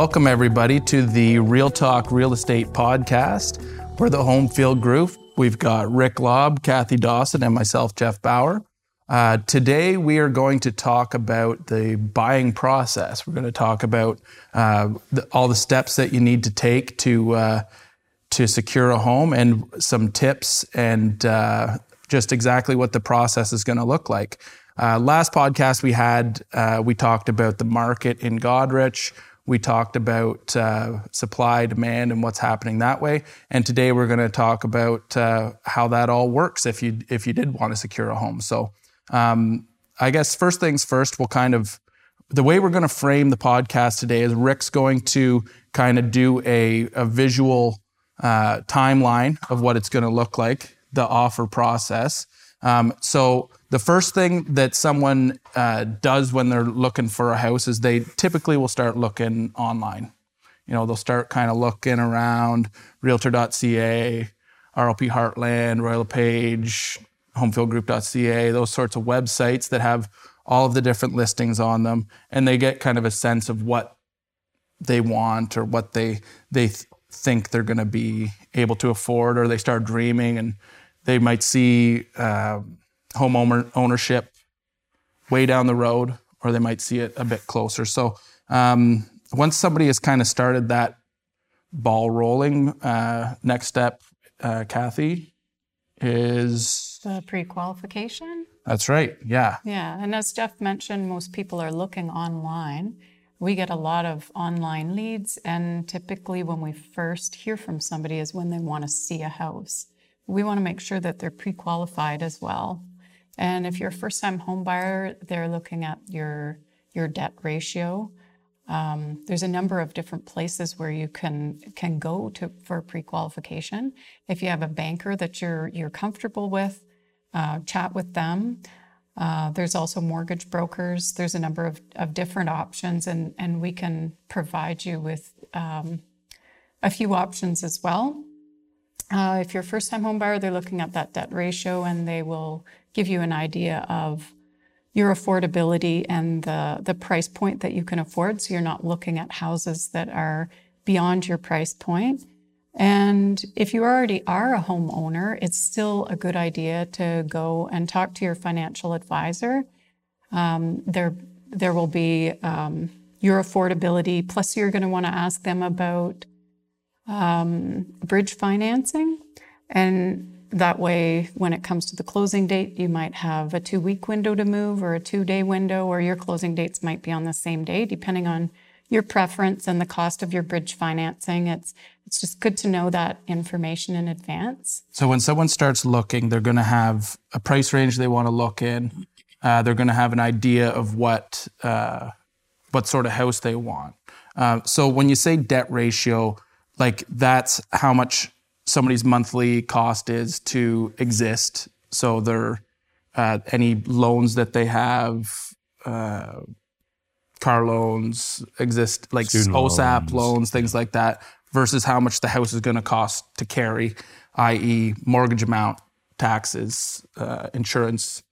Welcome, everybody, to the Real Talk Real Estate Podcast. We're the Home Field Group. We've got Rick Lobb, Kathy Dawson, and myself, Jeff Bauer. Uh, today, we are going to talk about the buying process. We're going to talk about uh, the, all the steps that you need to take to uh, to secure a home, and some tips, and uh, just exactly what the process is going to look like. Uh, last podcast we had, uh, we talked about the market in Goderich. We talked about uh, supply, demand, and what's happening that way. And today we're going to talk about uh, how that all works if you if you did want to secure a home. So, um, I guess first things first, we'll kind of the way we're going to frame the podcast today is Rick's going to kind of do a, a visual uh, timeline of what it's going to look like, the offer process. Um, so the first thing that someone uh, does when they're looking for a house is they typically will start looking online. You know, they'll start kind of looking around realtor.ca, RLP Heartland, Royal LePage, homefieldgroup.ca, those sorts of websites that have all of the different listings on them, and they get kind of a sense of what they want or what they they th- think they're going to be able to afford, or they start dreaming and they might see. Uh, home ownership way down the road, or they might see it a bit closer. So um, once somebody has kind of started that ball rolling, uh, next step, uh, Kathy, is the pre-qualification. That's right. Yeah. Yeah, and as Jeff mentioned, most people are looking online. We get a lot of online leads, and typically, when we first hear from somebody, is when they want to see a house. We want to make sure that they're pre qualified as well. And if you're a first time home buyer, they're looking at your, your debt ratio. Um, there's a number of different places where you can can go to for pre-qualification. If you have a banker that you're you're comfortable with, uh, chat with them. Uh, there's also mortgage brokers. There's a number of, of different options, and and we can provide you with um, a few options as well. Uh, if you're a first time home buyer, they're looking at that debt ratio, and they will give you an idea of your affordability and the, the price point that you can afford. So you're not looking at houses that are beyond your price point. And if you already are a homeowner, it's still a good idea to go and talk to your financial advisor. Um, there, there will be um, your affordability, plus, you're going to want to ask them about um, bridge financing. And that way, when it comes to the closing date, you might have a two week window to move or a two day window, or your closing dates might be on the same day, depending on your preference and the cost of your bridge financing. It's, it's just good to know that information in advance. So when someone starts looking, they're going to have a price range they want to look in. Uh, they're going to have an idea of what, uh, what sort of house they want. Uh, so when you say debt ratio, like that's how much somebody's monthly cost is to exist. So their uh, any loans that they have, uh, car loans exist, like Student OSAP loans, loans things like that, versus how much the house is going to cost to carry, i.e., mortgage amount, taxes, uh, insurance,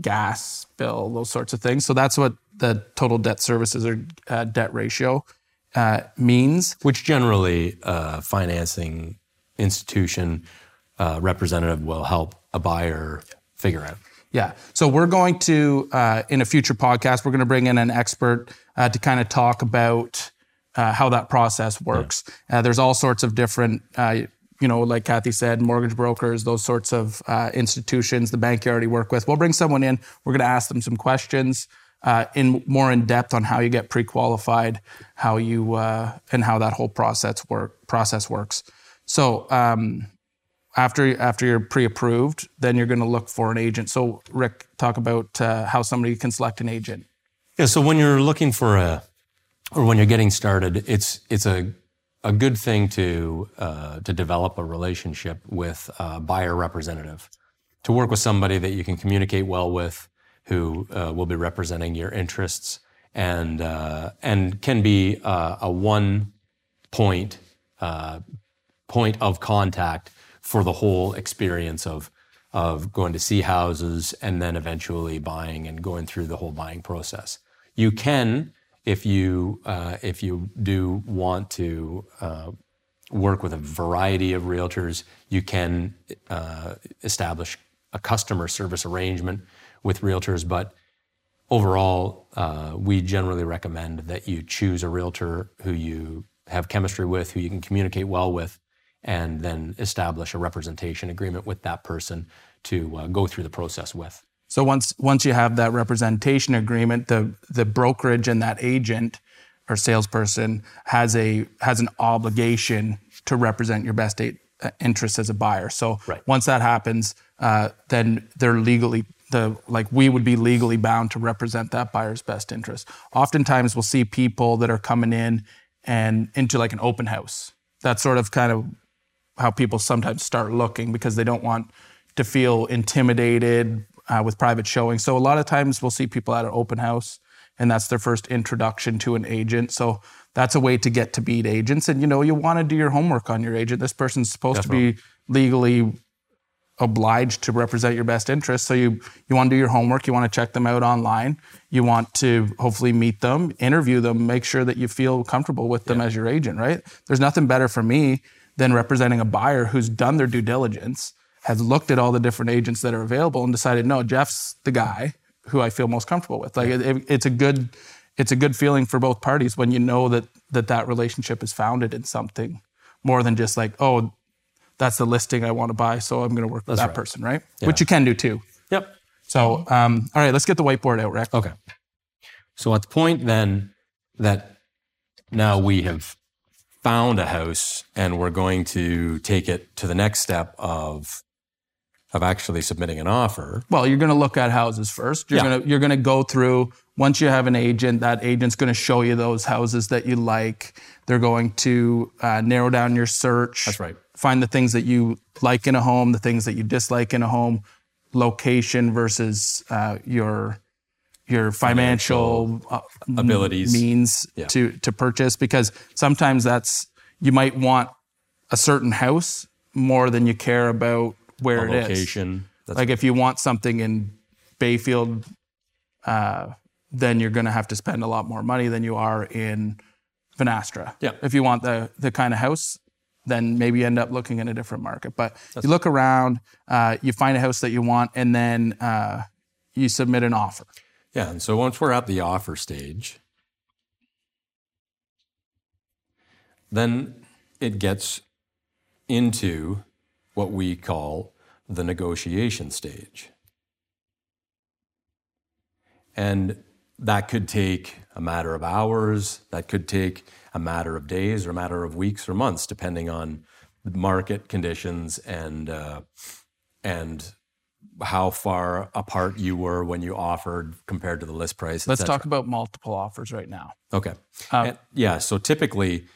gas bill, those sorts of things. So that's what the total debt services or uh, debt ratio uh, means. Which generally uh, financing institution uh, representative will help a buyer figure out. Yeah. So we're going to, uh, in a future podcast, we're going to bring in an expert uh, to kind of talk about uh, how that process works. Yeah. Uh, there's all sorts of different, uh, you know, like Kathy said, mortgage brokers, those sorts of institutions, the bank you already work with. We'll bring someone in. We're going to ask them some questions. In more in depth on how you get pre-qualified, how you and how that whole process work process works. So um, after after you're pre-approved, then you're going to look for an agent. So Rick, talk about uh, how somebody can select an agent. Yeah. So when you're looking for a, or when you're getting started, it's it's a a good thing to uh, to develop a relationship with a buyer representative, to work with somebody that you can communicate well with, who uh, will be representing your interests and uh, and can be uh, a one point uh, point of contact for the whole experience of of going to see houses and then eventually buying and going through the whole buying process. You can if you uh, if you do want to uh, work with a variety of realtors, you can establish a customer service arrangement with realtors. But overall, uh, we generally recommend that you choose a realtor who you have chemistry with, who you can communicate well with, and then establish a representation agreement with that person to uh, go through the process with. So once once you have that representation agreement, the the brokerage and that agent or salesperson has a has an obligation to represent your best uh, interest as a buyer. So Right. once that happens, uh, then they're legally the like we would be legally bound to represent that buyer's best interest. Oftentimes we'll see people that are coming in and into like an open house. That's sort of kind of how people sometimes start looking because they don't want to feel intimidated uh, with private showing. So a lot of times we'll see people at an open house and that's their first introduction to an agent. So that's a way to get to beat agents. And you know, you want to do your homework on your agent. This person's supposed to be legally obliged to represent your best interest. So you you want to do your homework, you want to check them out online, you want to hopefully meet them, interview them, make sure that you feel comfortable with them as your agent, right? There's nothing better for me than representing a buyer who's done their due diligence, has looked at all the different agents that are available and decided, no, Jeff's the guy who I feel most comfortable with. Like it, it's a good it's a good feeling for both parties when you know that that that relationship is founded in something more than just like, oh, that's the listing I want to buy, so I'm going to work with that right. person, right? Which you can do too. Yep. So, um, all right, let's get the whiteboard out, Rick. Okay. So at the point then that now we have found a house and we're going to take it to the next step of of actually submitting an offer. Well, you're going to look at houses first. You're Yeah. going to you're going to go through. Once you have an agent, that agent's going to show you those houses that you like. They're going to uh, narrow down your search. That's right. Find the things that you like in a home, the things that you dislike in a home, location versus uh, your your financial, uh, abilities. means Yeah. to to purchase. Because sometimes that's you might want a certain house more than you care about where it is. Location. That's Like if you want something in Bayfield, uh, then you're going to have to spend a lot more money than you are in Vanastra. Yeah. If you want the the kind of house, then maybe you end up looking in a different market. But you look around, uh, you find a house that you want, and then uh, you submit an offer. Yeah, and so once we're at the offer stage, then it gets into what we call the negotiation stage. And that could take a matter of hours, that could take a matter of days or a matter of weeks or months, depending on market conditions and uh, and how far apart you were when you offered compared to the list price. Let's talk about multiple offers right now. Okay. And- yeah. So typically,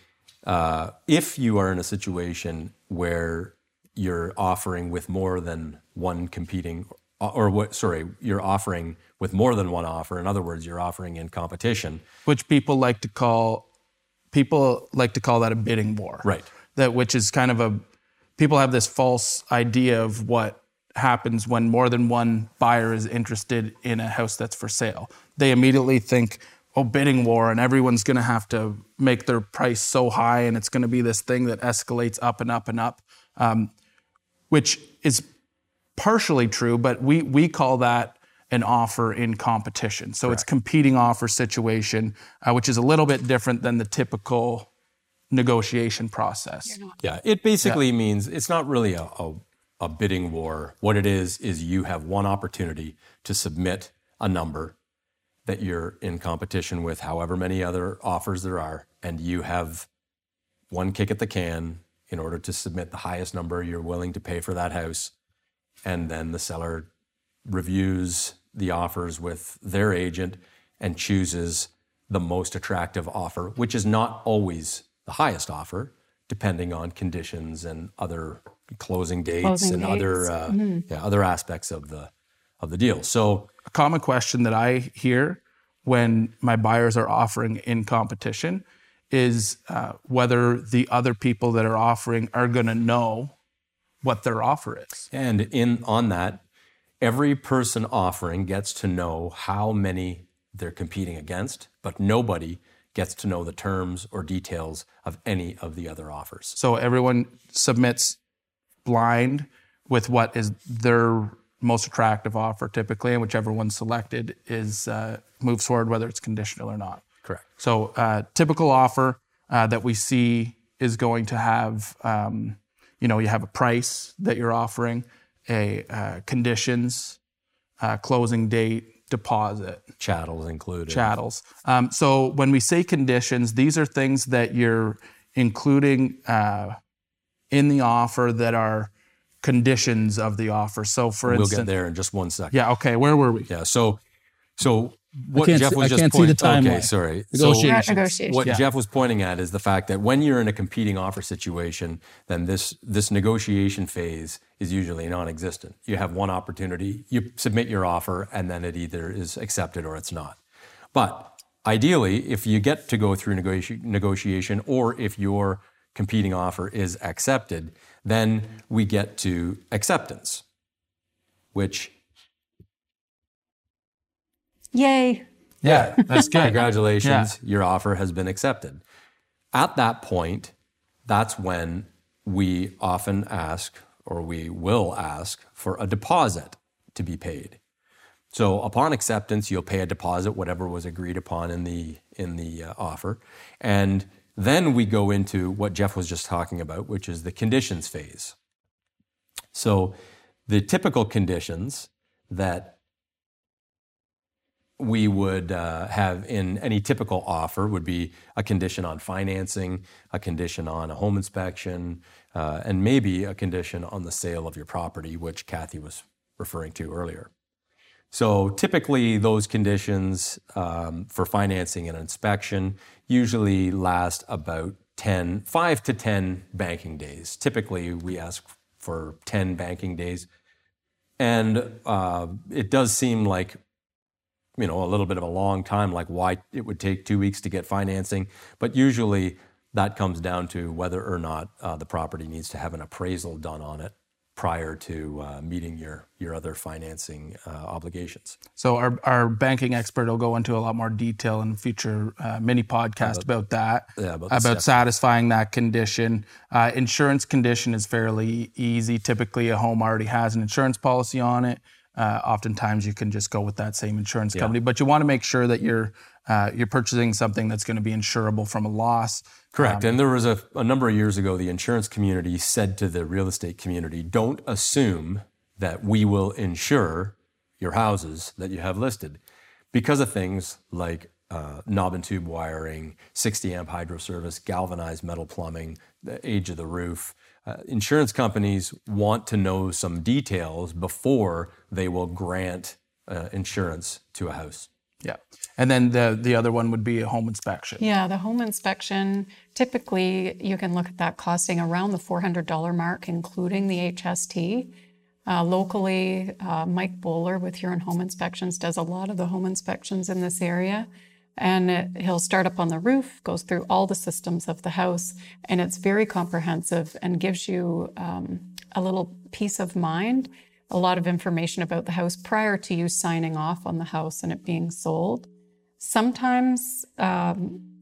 uh, if you are in a situation where you're offering with more than one competing, or what? Sorry, you're offering with more than one offer. In other words, you're offering in competition. which people like to call people like to call that a bidding war. Right. That which is kind of a people have this false idea of what happens when more than one buyer is interested in a house that's for sale. They immediately think, oh, bidding war, and everyone's gonna have to make their price so high, and it's gonna be this thing that escalates up and up and up, um, which is partially true, but we we call that an offer in competition. So it's competing offer situation, uh, which is a little bit different than the typical negotiation process. Yeah, it basically means it's not really a, a, a bidding war. What it is, is you have one opportunity to submit a number that you're in competition with however many other offers there are, and you have one kick at the can in order to submit the highest number you're willing to pay for that house. And then the seller reviews the offers with their agent and chooses the most attractive offer, which is not always the highest offer, depending on conditions and other closing dates Closing and other dates. uh, yeah, other aspects of the of the deal. So A common question that I hear when my buyers are offering in competition is uh, whether the other people that are offering are going to know what their offer is. And in on that, every person offering gets to know how many they're competing against, but nobody gets to know the terms or details of any of the other offers. So everyone submits blind with what is their most attractive offer typically, and whichever one selected is uh, moves forward, whether it's conditional or not. Correct. So uh, typical offer uh, that we see is going to have, um, you know, you have a price that you're offering, a uh, conditions, uh, closing date, deposit, Chattels included. chattels. Um, so when we say conditions, these are things that you're including uh, in the offer that are conditions of the offer. So for we'll instance, get there in just one second. yeah, okay, where were we? Yeah. So, so what Jeff was I just can't pointing. Okay, sorry. Negotiation. So what Yeah. Jeff was pointing at is the fact that when you're in a competing offer situation, then this this negotiation phase is usually non-existent. You have one opportunity, you submit your offer, and then it either is accepted or it's not. But ideally, if you get to go through negoti- negotiation, or if your competing offer is accepted, then we get to acceptance, which Yay. Yeah, that's good. Congratulations, your offer has been accepted. At that point, that's when we often ask, or we will ask, for a deposit to be paid. So upon acceptance, you'll pay a deposit, whatever was agreed upon in the in the uh, offer, and then we go into what Jeff was just talking about, which is the conditions phase. So the typical conditions that we would uh, have in any typical offer would be a condition on financing, a condition on a home inspection, uh, and maybe a condition on the sale of your property, which Kathy was referring to earlier. So typically, those conditions um, for financing and inspection usually last about 10, 5 to 10 banking days. Typically, we ask for 10 banking days. And uh, it does seem like you know a little bit of a long time like why it would take two weeks to get financing but usually that comes down to whether or not uh, the property needs to have an appraisal done on it prior to uh, meeting your your other financing uh, obligations So our, our banking expert will go into a lot more detail in future uh, mini podcast about, that, yeah, about about satisfying that condition. Uh, insurance condition is fairly easy. Typically, a home already has an insurance policy on it. Uh, oftentimes, you can just go with that same insurance company, but you want to make sure that you're uh, you're purchasing something that's going to be insurable from a loss. Correct. and there was a, a number of years ago, the insurance community said to the real estate community, don't assume that we will insure your houses that you have listed because of things like uh, knob and tube wiring, 60 amp hydro service, galvanized metal plumbing, the age of the roof. Uh, insurance companies want to know some details before they will grant uh, insurance to a house. Yeah, and then the the other one would be a home inspection. Yeah, the home inspection, typically you can look at that costing around the $400 mark, including the HST. Uh, locally, uh, Mike Bowler with Huron Home Inspections does a lot of the home inspections in this area. And he'll start up on the roof, goes through all the systems of the house, and it's very comprehensive and gives you um, a little peace of mind, a lot of information about the house prior to you signing off on the house and it being sold. Sometimes um,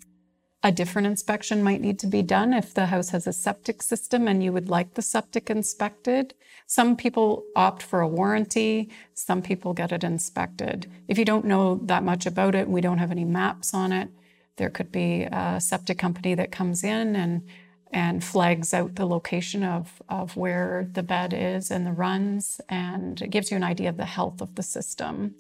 a different inspection might need to be done if the house has a septic system and you would like the septic inspected. Some people opt for a warranty, some people get it inspected. If you don't know that much about it, we don't have any maps on it, there could be a septic company that comes in and and flags out the location of, of where the bed is and the runs and it gives you an idea of the health of the system.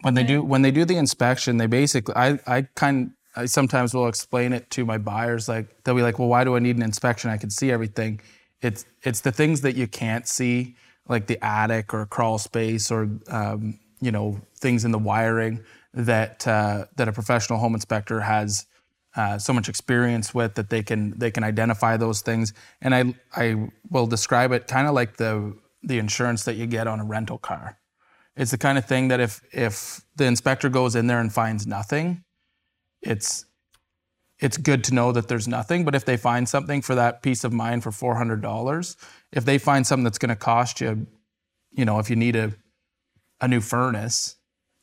when they do when they do the inspection they basically i i kind i sometimes will explain it to my buyers like they'll be like well why do i need an inspection? I can see everything. It's it's the things that you can't see like the attic or crawl space or um, you know things in the wiring that uh, that a professional home inspector has uh, so much experience with that they can they can identify those things. And i i will describe it kind of like the the insurance that you get on a rental car. It's the kind of thing that if if the inspector goes in there and finds nothing, it's it's good to know that there's nothing. But if they find something for that peace of mind for four hundred dollars, if they find something that's going to cost you, you know, if you need a a new furnace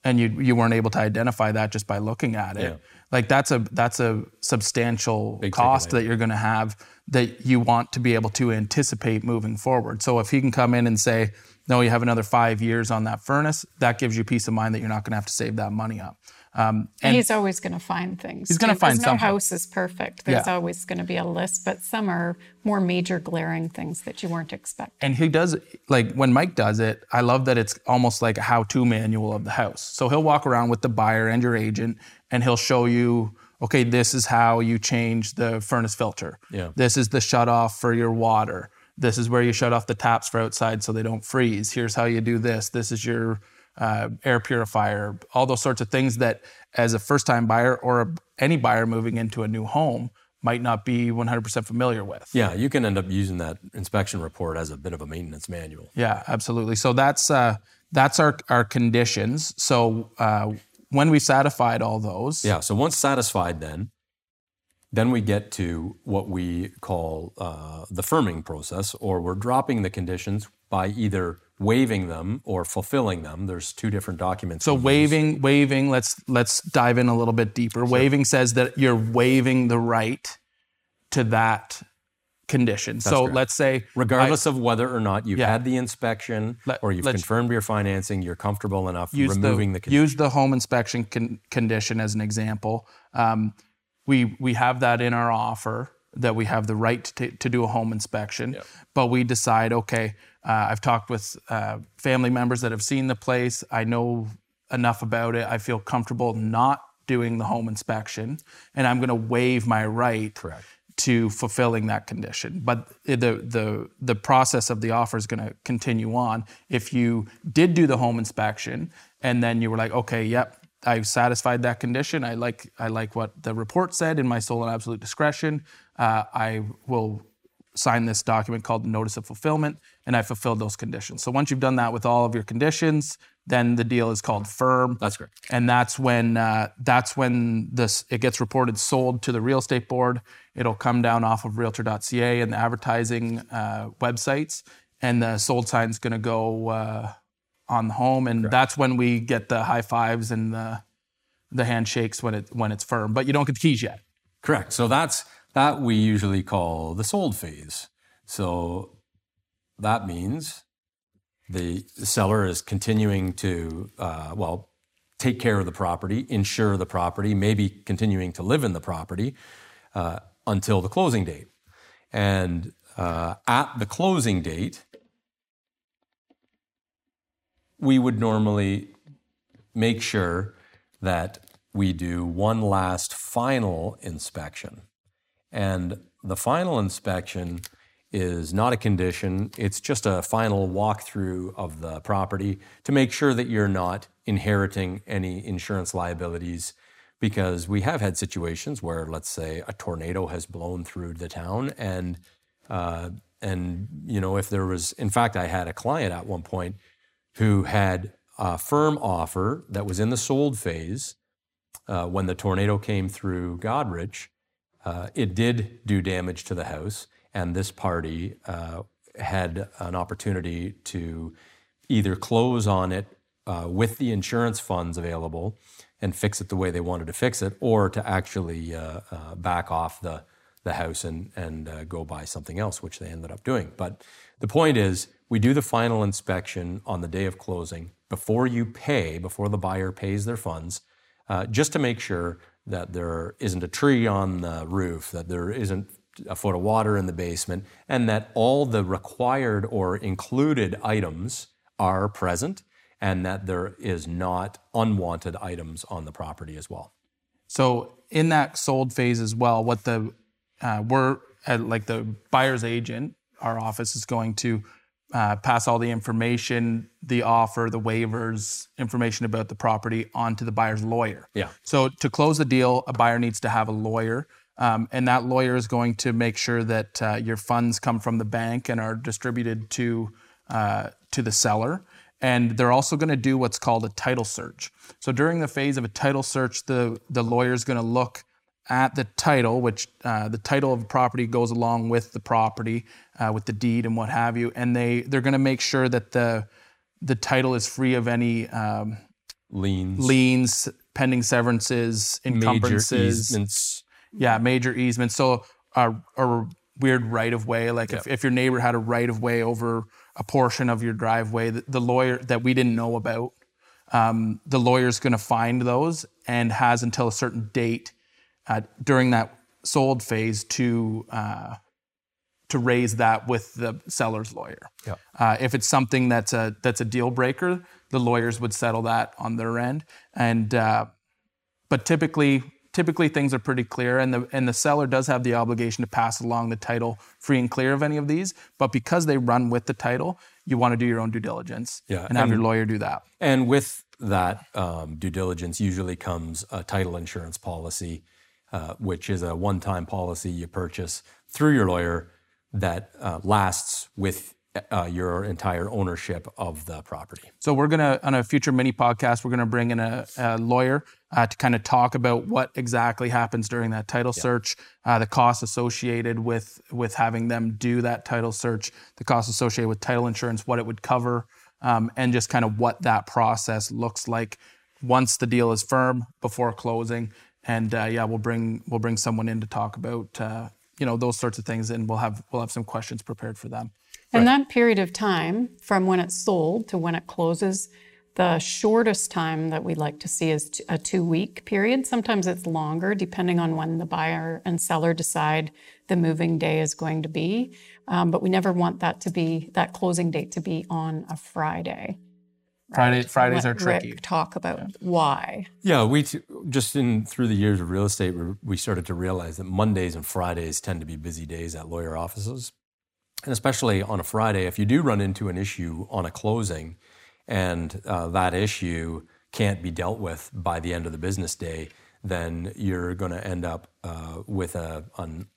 and you you weren't able to identify that just by looking at it. Yeah. Like that's a that's a substantial Big cost that you're going to have that you want to be able to anticipate moving forward. So if he can come in and say, "No, you have another 5 years on that furnace," that gives you peace of mind that you're not going to have to save that money up. Um, And he's always going to find things. He's gonna too, 'cause find no house is perfect. There's Yeah. always going to be a list, but some are more major glaring things that you weren't expecting. and he does like when Mike does it, I love that it's almost like a how-to manual of the house. So he'll walk around with the buyer and your agent and he'll show you, okay, this is how you change the furnace filter. Yeah. This is the shut off for your water. This is where you shut off the taps for outside so they don't freeze. Here's how you do this. This is your uh, air purifier. All those sorts of things that, as a first-time buyer or a, any buyer moving into a new home, might not be 100% familiar with. Yeah, you can end up using that inspection report as a bit of a maintenance manual. Yeah, absolutely. So that's uh, that's our our conditions. So uh, when we satisfied all those, Yeah. So once satisfied, then, then we get to what we call uh, the firming process, or we're dropping the conditions by either waiving them or fulfilling them. There's two different documents. so waiving waiving. Let's let's dive in a little bit deeper. Waiving says that you're waiving the right to that condition. so correct. let's say regardless of whether or not you've Yeah. had the inspection Let- or you've confirmed your financing, you're comfortable enough removing the, the, condition. use the home inspection con- condition as an example. Um, we we have that in our offer that we have the right to, to do a home inspection, but we decide okay. Uh, I've talked with uh, family members that have seen the place. I know enough about it. I feel comfortable not doing the home inspection, and I'm going to waive my right Correct. to fulfilling that condition. But the the the process of the offer is going to continue on. If you did do the home inspection and then you were like, okay, yep, I've satisfied that condition. I like I like what the report said in my sole and absolute discretion. Uh, I will sign this document called the notice of fulfillment, and I fulfilled those conditions. So once you've done that with all of your conditions, then the deal is called firm That's correct. and that's when uh, that's when this it gets reported sold to the real estate board. It'll come down off of Realtor.ca and the advertising uh, websites, and the sold sign's going to go uh, on the home, and that's when we get the high fives and the the handshakes when it when it's firm. But you don't get the keys yet. Correct. So that's that we usually call the sold phase. So that means the seller is continuing to uh, well take care of the property, insure the property, maybe continuing to live in the property uh, until the closing date. And uh, at the closing date, we would normally make sure that we do one last final inspection. And the final inspection is not a condition, it's just a final walkthrough of the property to make sure that you're not inheriting any insurance liabilities. Because we have had situations where, let's say, a tornado has blown through the town, and uh, and you know if there was, in fact, I had a client at one point who had a firm offer that was in the sold phase uh, when the tornado came through Goderich. Uh, it did do damage to the house, and this party uh, had an opportunity to either close on it uh, with the insurance funds available and fix it the way they wanted to fix it, or to actually uh, uh, back off the the house and and uh, go buy something else, which they ended up doing. But the point is, we do the final inspection on the day of closing before you pay, before the buyer pays their funds, just to make sure that there isn't a tree on the roof, that there isn't a foot of water in the basement, and that all the required or included items are present, and that there is not unwanted items on the property as well. So in that sold phase as well, what the uh, we're uh, like the buyer's agent, our office is going to uh, pass all the information, the offer, the waivers, information about the property onto the buyer's lawyer. Yeah. So to close the deal, a buyer needs to have a lawyer. Um, and that lawyer is going to make sure that uh, your funds come from the bank and are distributed to uh, to the seller. And they're also going to do what's called a title search. So during the phase of a title search, the the lawyer is going to look at the title, which uh, the title of the property goes along with the property, uh, with the deed and what have you, and they they're going to make sure that the the title is free of any um, liens, liens, pending severances, encumbrances, major easements. Yeah, major easements. So a, a weird right of way, like if, if your neighbor had a right of way over a portion of your driveway, the, the lawyer that we didn't know about, um, the lawyer's going to find those and has until a certain date uh, during that sold phase to uh, to raise that with the seller's lawyer. Yeah. Uh, if it's something that's a that's a deal breaker, the lawyers would settle that on their end. And uh, but typically typically things are pretty clear, and the and the seller does have the obligation to pass along the title free and clear of any of these. But because they run with the title, you want to do your own due diligence Yeah, and have and- your lawyer do that. And with that um, due diligence usually comes a title insurance policy, which is a one time policy you purchase through your lawyer that uh, lasts with uh, your entire ownership of the property. So we're gonna on a future mini podcast, we're gonna bring in a, a lawyer uh, to kind of talk about what exactly happens during that title search, uh, the costs associated with with having them do that title search, the costs associated with title insurance, what it would cover, um, and just kind of what that process looks like once the deal is firm before closing. And uh, yeah, we'll bring we'll bring someone in to talk about uh, you know those sorts of things, and we'll have we'll have some questions prepared for them. And that period of time from when it's sold to when it closes, the shortest time that we like to see is a two week period. Sometimes it's longer depending on when the buyer and seller decide the moving day is going to be. Um, but we never want that to be, that closing date to be on a Friday. Friday Fridays Let are tricky. Rick talk about why. Yeah, we t- just in through the years of real estate, we, we started to realize that Mondays and Fridays tend to be busy days at lawyer offices, and especially on a Friday, if you do run into an issue on a closing, and uh, that issue can't be dealt with by the end of the business day, then you're going to end up uh, with a an,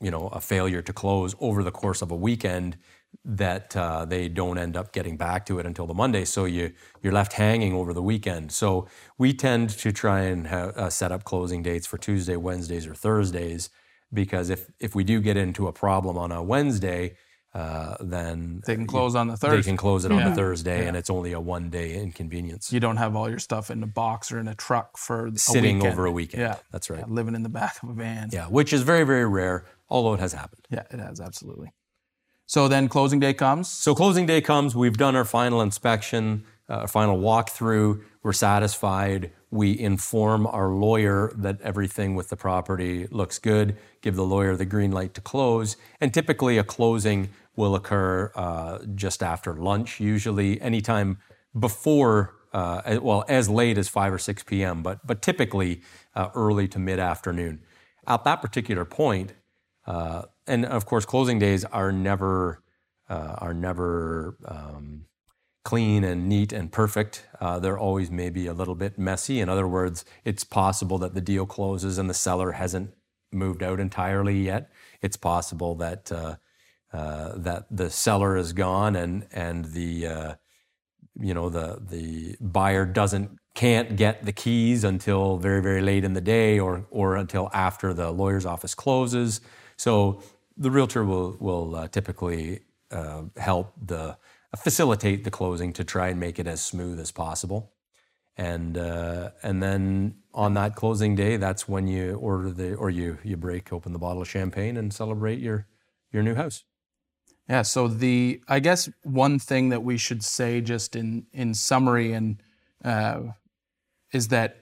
you know a failure to close over the course of a weekend that uh, they don't end up getting back to it until the Monday. So you you're left hanging over the weekend. So we tend to try and ha- uh, set up closing dates for Tuesday, Wednesdays, or Thursdays because if if we do get into a problem on a Wednesday, uh, then They can close on the they can close it on the Thursday, and it's only a one day inconvenience. you don't have all your stuff in a box or in a truck for Sitting weekend. over a weekend. Yeah, That's right. Yeah, living in the back of a van. Yeah, which is very very rare, although it has happened. Yeah, it has absolutely. So then closing day comes. So closing day comes, we've done our final inspection, uh, final walkthrough, we're satisfied. We inform our lawyer that everything with the property looks good, give the lawyer the green light to close. And typically, a closing will occur uh, just after lunch, usually anytime before, uh, well, as late as 5 or 6 p.m., but, but typically uh, early to mid afternoon. At that particular point, uh, and of course, closing days are never uh, are never um, clean and neat and perfect. Uh, they're always maybe a little bit messy. In other words, it's possible that the deal closes and the seller hasn't moved out entirely yet. It's possible that uh, uh, that the seller is gone and and the uh, you know the the buyer doesn't can't get the keys until very very late in the day or or until after the lawyer's office closes. So the realtor will will uh, typically uh, help the facilitate the closing to try and make it as smooth as possible. And uh, and then on that closing day, that's when you order the or you you break open the bottle of champagne and celebrate your your new house. Yeah. So the I guess one thing that we should say just in in summary and uh, is that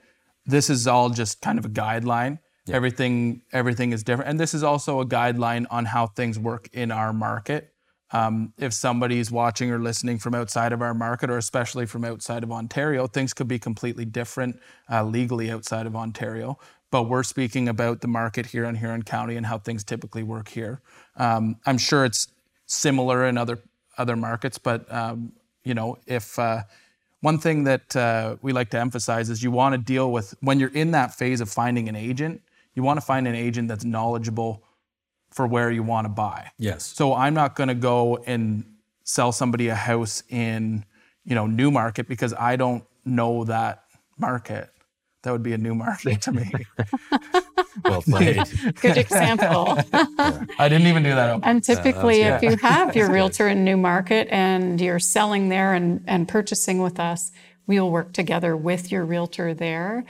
this is all just kind of a guideline. Everything everything is different, and this is also a guideline on how things work in our market. Um, if somebody's watching or listening from outside of our market, or especially from outside of Ontario, things could be completely different uh, legally outside of Ontario. But we're speaking about the market here in Huron County and how things typically work here. Um, I'm sure it's similar in other other markets, but um, you know, if uh, one thing that uh, we like to emphasize is you want to deal with when you're in that phase of finding an agent, you want to find an agent that's knowledgeable for where you want to buy. Yes. So I'm not going to go and sell somebody a house in, you know, Newmarket because I don't know that market. That would be a new market to me. Well played. Good example. I didn't even do that. And typically, if you have your realtor in Newmarket and you're selling there and, and purchasing with us, we'll work together with your realtor there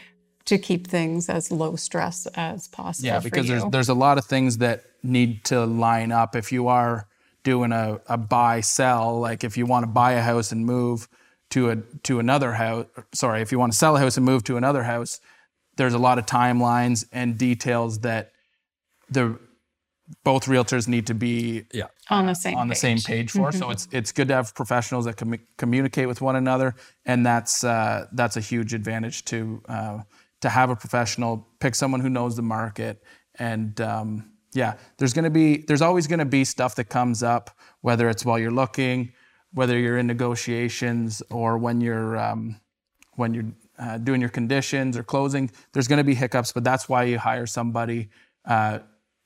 to keep things as low stress as possible. Yeah, because there's there's a lot of things that need to line up if you are doing a, a buy sell. Like if you want to buy a house and move to a to another house, sorry, if you want to sell a house and move to another house, there's a lot of timelines and details that the both realtors need to be Yeah. on the same on the page. same page for. So it's it's good to have professionals that can communicate with one another, and that's uh, that's a huge advantage to uh, to have a professional pick someone who knows the market. And um, yeah, there's gonna be there's always gonna be stuff that comes up, whether it's while you're looking, whether you're in negotiations, or when you're um, when you're uh, doing your conditions or closing. There's gonna be hiccups, but that's why you hire somebody. Uh,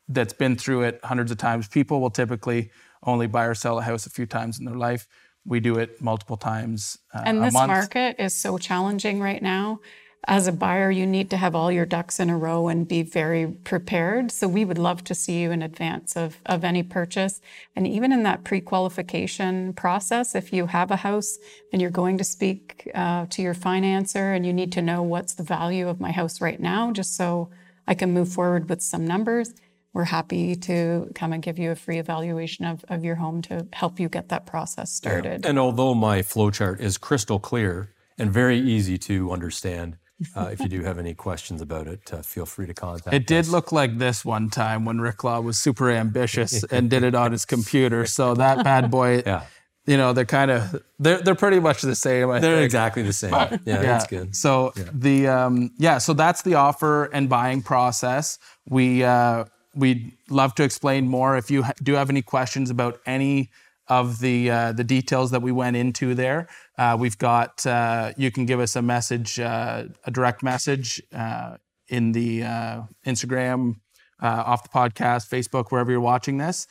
that's been through it hundreds of times. People will typically only buy or sell a house a few times in their life. We do it multiple times uh, And this market is so challenging right now. As a buyer, you need to have all your ducks in a row and be very prepared. So we would love to see you in advance of, of any purchase. And even in that pre-qualification process, if you have a house and you're going to speak uh, to your financer and you need to know what's the value of my house right now, just so I can move forward with some numbers, we're happy to come and give you a free evaluation of, of your home to help you get that process started. And although my flowchart is crystal clear and very easy to understand, uh, if you do have any questions about it, uh, feel free to contact It did us. look like this one time when Rick Lobb was super ambitious and did it on his computer. So that bad boy, Yeah. you know, they're kind of they're they're pretty much the same. I They're think. exactly the same. Yeah, that's good. So the um, yeah, so that's the offer and buying process. We uh, we'd love to explain more. If you do have any questions about any of the uh, the details that we went into there, uh, we've got. Uh, you can give us a message, uh, a direct message uh, in the uh, Instagram. Off the podcast, Facebook, wherever you're watching this,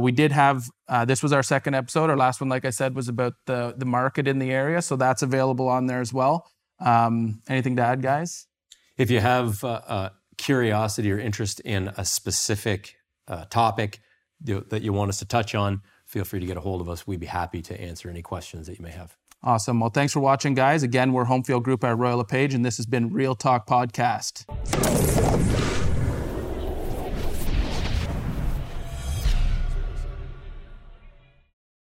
we did have this was our second episode. Our last one, like I said, was about the the market in the area, so that's available on there as well. Um, anything to add, guys? If you have curiosity or interest in a specific topic that you want us to touch on, feel free to get a hold of us. We'd be happy to answer any questions that you may have. Awesome. Well, thanks for watching, guys. Again, we're Homefield Group at Royal LePage, and this has been Real Talk Podcast.